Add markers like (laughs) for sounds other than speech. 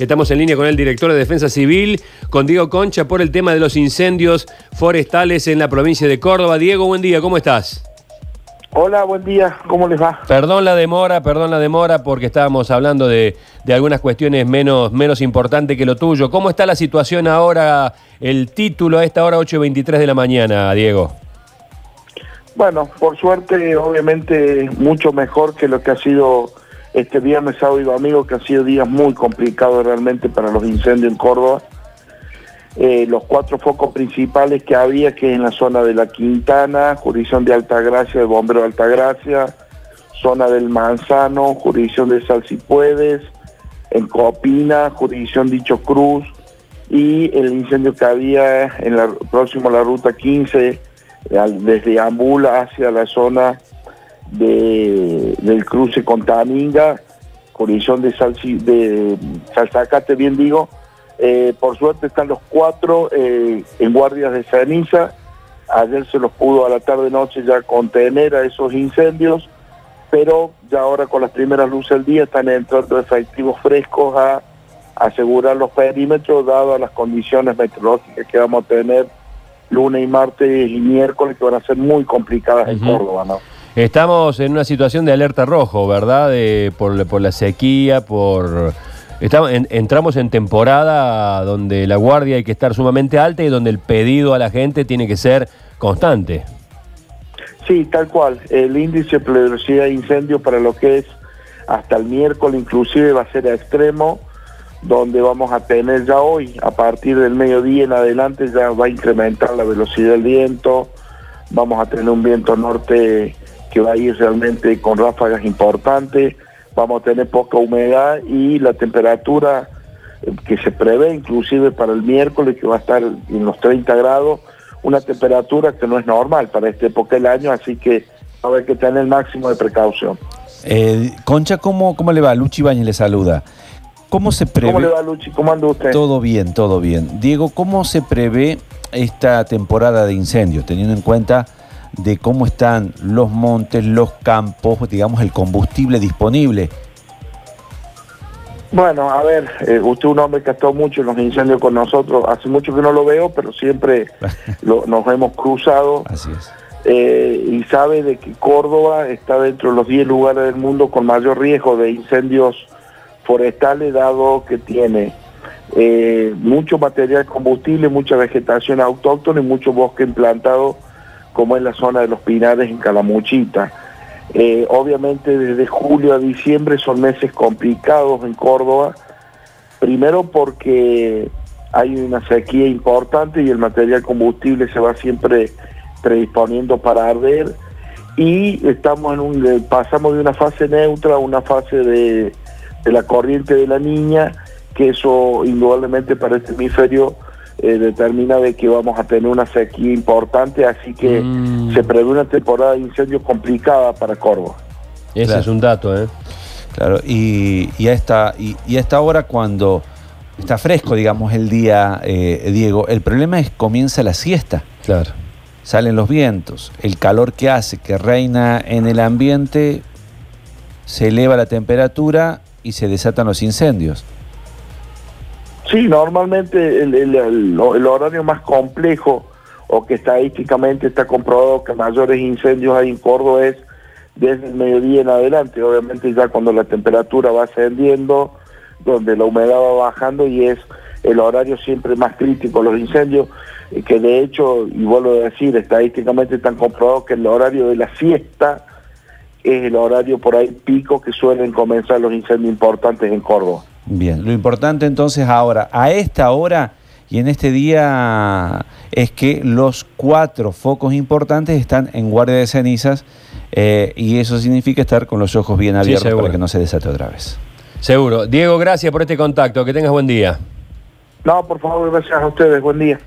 Estamos en línea con el director de Defensa Civil, con Diego Concha, por el tema de los incendios forestales en la provincia de Córdoba. Diego, buen día, ¿cómo estás? Hola, buen día, ¿cómo les va? Perdón la demora, perdón la demora, porque estábamos hablando de, de algunas cuestiones menos, menos importantes que lo tuyo. ¿Cómo está la situación ahora, el título a esta hora 8.23 de la mañana, Diego? Bueno, por suerte, obviamente, mucho mejor que lo que ha sido este viernes, sábado y domingo, que ha sido días muy complicados realmente para los incendios en Córdoba. Eh, los cuatro focos principales que había, que en la zona de la Quintana, jurisdicción de Altagracia, de Bombero de Altagracia, zona del Manzano, jurisdicción de Salsipuedes, en Copina, jurisdicción Dicho Cruz, y el incendio que había en la próximo a la ruta 15, desde Ambula hacia la zona de, del cruce con Taninga, jurisdicción de, Salsi, de Salzacate, bien digo, eh, por suerte están los cuatro eh, en guardias de ceniza. Ayer se los pudo a la tarde-noche ya contener a esos incendios, pero ya ahora con las primeras luces del día están entrando efectivos frescos a asegurar los perímetros, dadas las condiciones meteorológicas que vamos a tener lunes y martes y miércoles, que van a ser muy complicadas en Córdoba. ¿no? Estamos en una situación de alerta rojo, ¿verdad? De, por, la sequía, por Estamos entramos en temporada donde la guardia hay que estar sumamente alta y donde el pedido a la gente tiene que ser constante. Sí, tal cual. El índice de peligrosidad de incendio para lo que es hasta el miércoles inclusive va a ser a extremo, donde vamos a tener ya hoy, a partir del mediodía en adelante ya va a incrementar la velocidad del viento, vamos a tener un viento norte que va a ir realmente con ráfagas importantes vamos a tener poca humedad y la temperatura eh, que se prevé inclusive para el miércoles que va a estar en los 30 grados, una temperatura que no es normal para esta época del año, así que va a haber que tener el máximo de precaución. Eh, Concha, ¿cómo, ¿cómo le va? Luchi Bañez le saluda. ¿Cómo se prevé? ¿Cómo le va, Luchi? ¿Cómo anda usted? Todo bien, todo bien. Diego, ¿cómo se prevé esta temporada de incendios, teniendo en cuenta de cómo están los montes, los campos, digamos, el combustible disponible. Bueno, a ver, eh, usted es un hombre que ha estado mucho en los incendios con nosotros, hace mucho que no lo veo, pero siempre (laughs) nos hemos cruzado. Así es. Eh, y sabe de que Córdoba está dentro de los 10 lugares del mundo con mayor riesgo de incendios forestales, dado que tiene eh, mucho material combustible, mucha vegetación autóctona y mucho bosque implantado como es la zona de los Pinares en Calamuchita. Eh, obviamente desde julio a diciembre son meses complicados en Córdoba, primero porque hay una sequía importante y el material combustible se va siempre predisponiendo para arder y estamos en un pasamos de una fase neutra a una fase de, de la corriente de la niña que eso indudablemente para este hemisferio eh, determina de que vamos a tener una sequía importante, así que mm. se prevé una temporada de incendios complicada para Córdoba. Ese es un dato, ¿eh? Claro, y, a esta, y, a esta hora cuando está fresco, digamos, el día, eh, Diego, el problema es que comienza la siesta. Claro. Salen los vientos, el calor que hace, que reina en el ambiente, se eleva la temperatura y se desatan los incendios. Sí, normalmente el, horario más complejo o que estadísticamente está comprobado que mayores incendios hay en Córdoba es desde el mediodía en adelante, obviamente ya cuando la temperatura va ascendiendo, donde la humedad va bajando y es el horario siempre más crítico, los incendios, eh, que de hecho, y vuelvo a decir, estadísticamente están comprobados que el horario de la siesta es el horario por ahí pico que suelen comenzar los incendios importantes en Córdoba. Bien, lo importante entonces ahora, a esta hora y en este día es que los cuatro focos importantes están en guardia de cenizas eh, y eso significa estar con los ojos bien abiertos para que no se desate otra vez. Seguro. Diego, gracias por este contacto. Que tengas buen día. No, por favor, gracias a ustedes. Buen día.